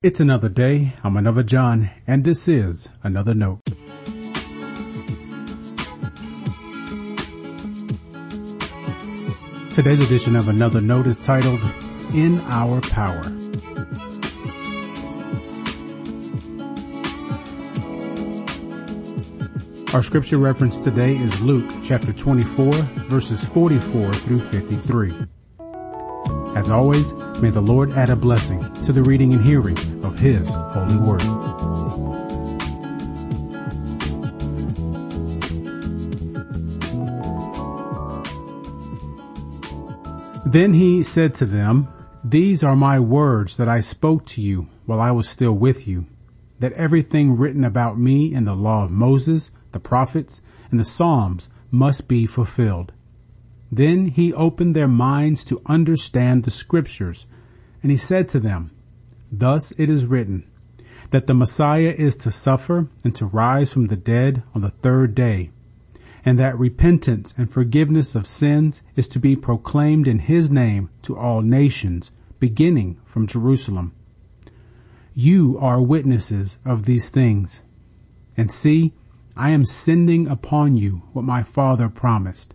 It's another day. I'm another John, and this is another note. Today's edition of another note is titled In Our Power. Our scripture reference today is Luke chapter 24 verses 44 through 53. As always, may the Lord add a blessing to the reading and hearing of His holy word. Then he said to them, These are my words that I spoke to you while I was still with you, that everything written about me in the law of Moses, the prophets, and the Psalms must be fulfilled. Then he opened their minds to understand the scriptures, and he said to them, Thus it is written, that the Messiah is to suffer and to rise from the dead on the third day, and that repentance and forgiveness of sins is to be proclaimed in his name to all nations, beginning from Jerusalem. You are witnesses of these things. And see, I am sending upon you what my father promised.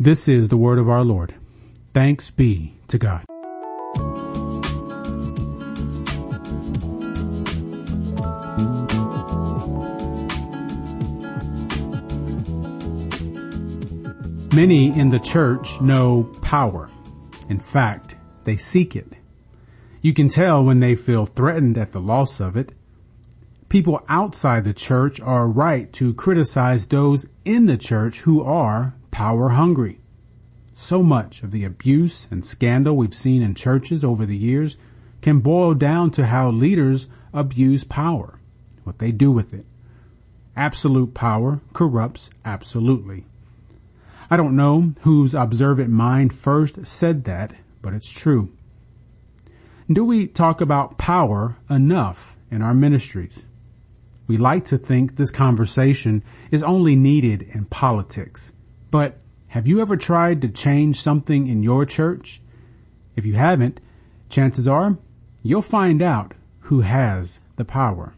This is the word of our Lord. Thanks be to God. Many in the church know power. In fact, they seek it. You can tell when they feel threatened at the loss of it. People outside the church are right to criticize those in the church who are power hungry. So much of the abuse and scandal we've seen in churches over the years can boil down to how leaders abuse power, what they do with it. Absolute power corrupts absolutely. I don't know whose observant mind first said that, but it's true. Do we talk about power enough in our ministries? We like to think this conversation is only needed in politics. But have you ever tried to change something in your church? If you haven't, chances are you'll find out who has the power.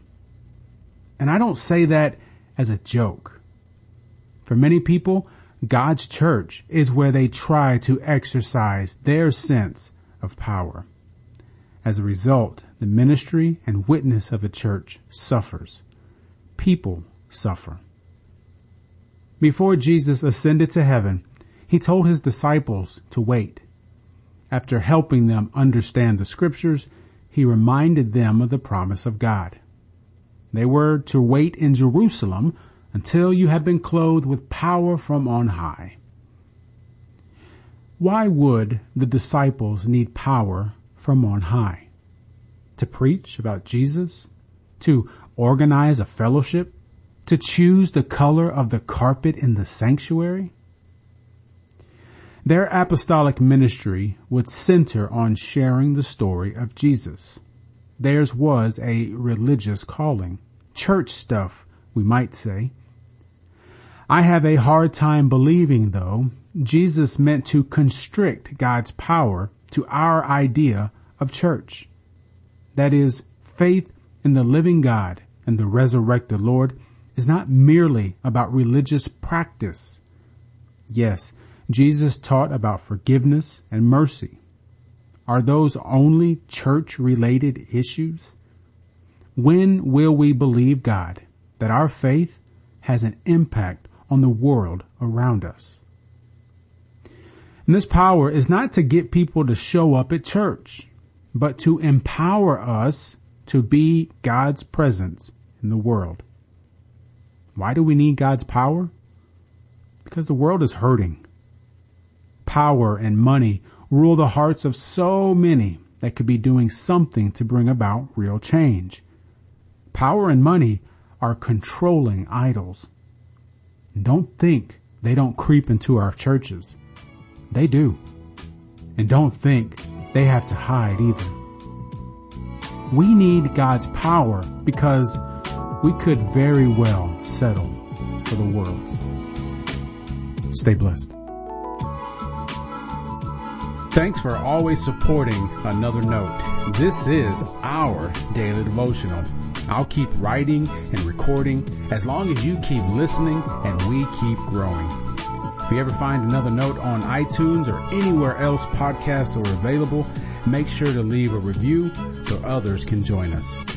And I don't say that as a joke. For many people, God's church is where they try to exercise their sense of power. As a result, the ministry and witness of the church suffers. People suffer. Before Jesus ascended to heaven, he told his disciples to wait. After helping them understand the scriptures, he reminded them of the promise of God. They were to wait in Jerusalem until you have been clothed with power from on high. Why would the disciples need power from on high? To preach about Jesus? To organize a fellowship? To choose the color of the carpet in the sanctuary? Their apostolic ministry would center on sharing the story of Jesus. Theirs was a religious calling, church stuff, we might say. I have a hard time believing though Jesus meant to constrict God's power to our idea of church. That is faith in the living God and the resurrected Lord is not merely about religious practice. Yes, Jesus taught about forgiveness and mercy. Are those only church related issues? When will we believe God that our faith has an impact on the world around us? And this power is not to get people to show up at church, but to empower us to be God's presence in the world. Why do we need God's power? Because the world is hurting. Power and money rule the hearts of so many that could be doing something to bring about real change. Power and money are controlling idols. Don't think they don't creep into our churches. They do. And don't think they have to hide either. We need God's power because we could very well settle for the world's. Stay blessed. Thanks for always supporting Another Note. This is our daily devotional. I'll keep writing and recording as long as you keep listening and we keep growing. If you ever find another note on iTunes or anywhere else podcasts are available, make sure to leave a review so others can join us.